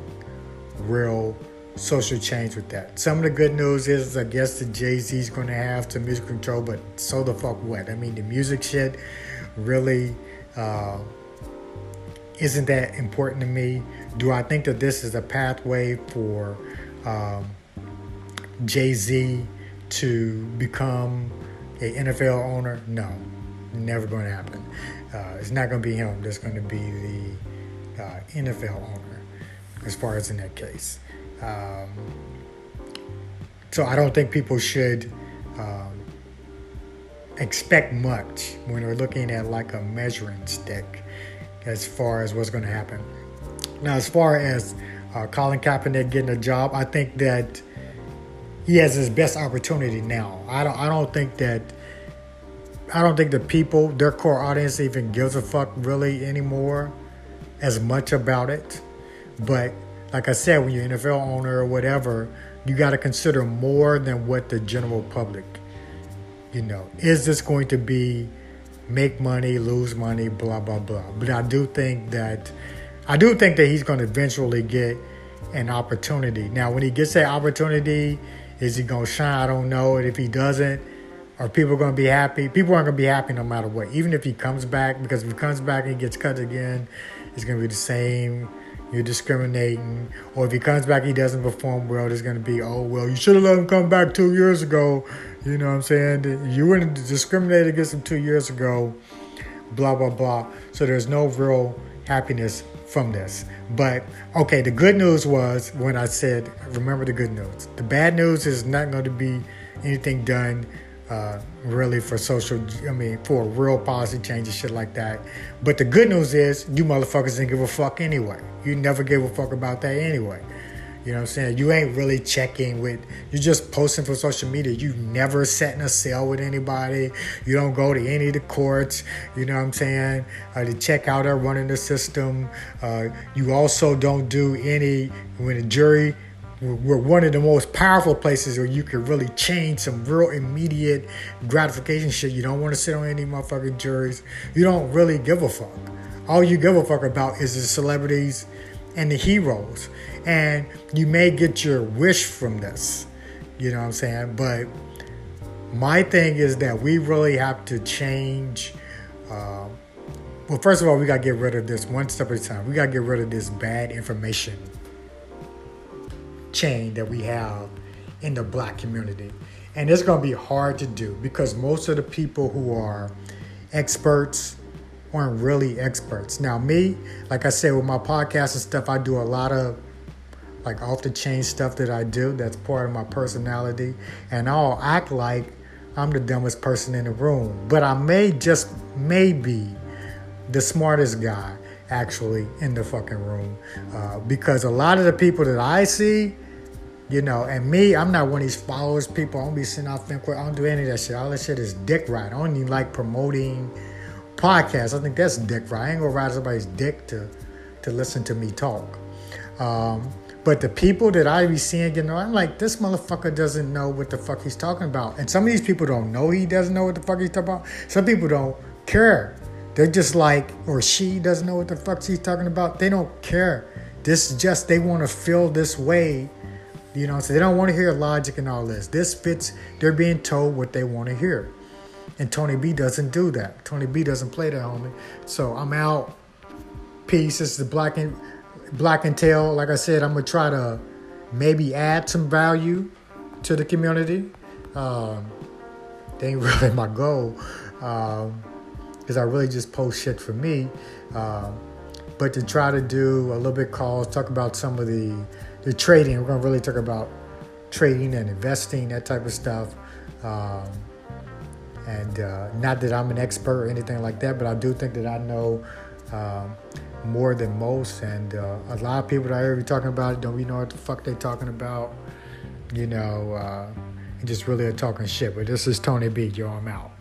real social change with that. Some of the good news is I guess the Jay Z's going to have some music control, but so the fuck what? I mean, the music shit really uh, isn't that important to me. Do I think that this is a pathway for um, Jay Z? to become an NFL owner? No, never going to happen. Uh, it's not going to be him. That's going to be the uh, NFL owner, as far as in that case. Um, so I don't think people should um, expect much when we're looking at like a measuring stick as far as what's going to happen. Now, as far as uh, Colin Kaepernick getting a job, I think that he has his best opportunity now. I don't I don't think that I don't think the people, their core audience even gives a fuck really anymore as much about it. But like I said, when you're an NFL owner or whatever, you got to consider more than what the general public, you know, is this going to be make money, lose money, blah blah blah. But I do think that I do think that he's going to eventually get an opportunity. Now, when he gets that opportunity, is he going to shine? I don't know. And if he doesn't, are people going to be happy? People aren't going to be happy no matter what. Even if he comes back, because if he comes back and he gets cut again, it's going to be the same. You're discriminating. Or if he comes back, he doesn't perform well, there's going to be, oh, well, you should have let him come back two years ago. You know what I'm saying? You wouldn't discriminate against him two years ago. Blah, blah, blah. So there's no real happiness from this. But okay, the good news was when I said, remember the good news. The bad news is not going to be anything done uh, really for social, I mean, for real policy changes, shit like that. But the good news is you motherfuckers didn't give a fuck anyway. You never gave a fuck about that anyway. You know what I'm saying? You ain't really checking with, you're just posting for social media. You never sat in a cell with anybody. You don't go to any of the courts, you know what I'm saying, uh, to check out they're running the system. Uh, you also don't do any, when a jury, we're one of the most powerful places where you can really change some real immediate gratification shit. You don't want to sit on any motherfucking juries. You don't really give a fuck. All you give a fuck about is the celebrities and the heroes and you may get your wish from this. You know what I'm saying? But my thing is that we really have to change. Uh, well, first of all, we got to get rid of this one step at a time. We got to get rid of this bad information chain that we have in the black community. And it's going to be hard to do because most of the people who are experts aren't really experts. Now, me, like I said, with my podcast and stuff, I do a lot of like off the chain stuff that I do. That's part of my personality. And I'll act like I'm the dumbest person in the room. But I may just, maybe, the smartest guy actually in the fucking room. Uh, because a lot of the people that I see, you know, and me, I'm not one of these followers people. I don't be sending out think I don't do any of that shit. All that shit is dick right. I don't even like promoting podcasts. I think that's dick right. I ain't gonna ride somebody's dick to to listen to me talk. Um, but the people that I be seeing, you know, I'm like, this motherfucker doesn't know what the fuck he's talking about. And some of these people don't know he doesn't know what the fuck he's talking about. Some people don't care. They're just like, or she doesn't know what the fuck she's talking about. They don't care. This is just, they want to feel this way you know, so they don't want to hear logic and all this. This fits, they're being told what they want to hear. And Tony B doesn't do that. Tony B doesn't play that, homie. So I'm out. Peace. Is the Black and Black and Tail. Like I said, I'm gonna try to maybe add some value to the community. Um, they ain't <laughs> really my goal, because um, I really just post shit for me. Um, but to try to do a little bit calls, talk about some of the the trading. We're going to really talk about trading and investing, that type of stuff. Um, and uh, not that I'm an expert or anything like that, but I do think that I know um, more than most. And uh, a lot of people that I hear talking about it don't even know what the fuck they're talking about, you know, uh, and just really are talking shit. But this is Tony B. Yo, I'm out.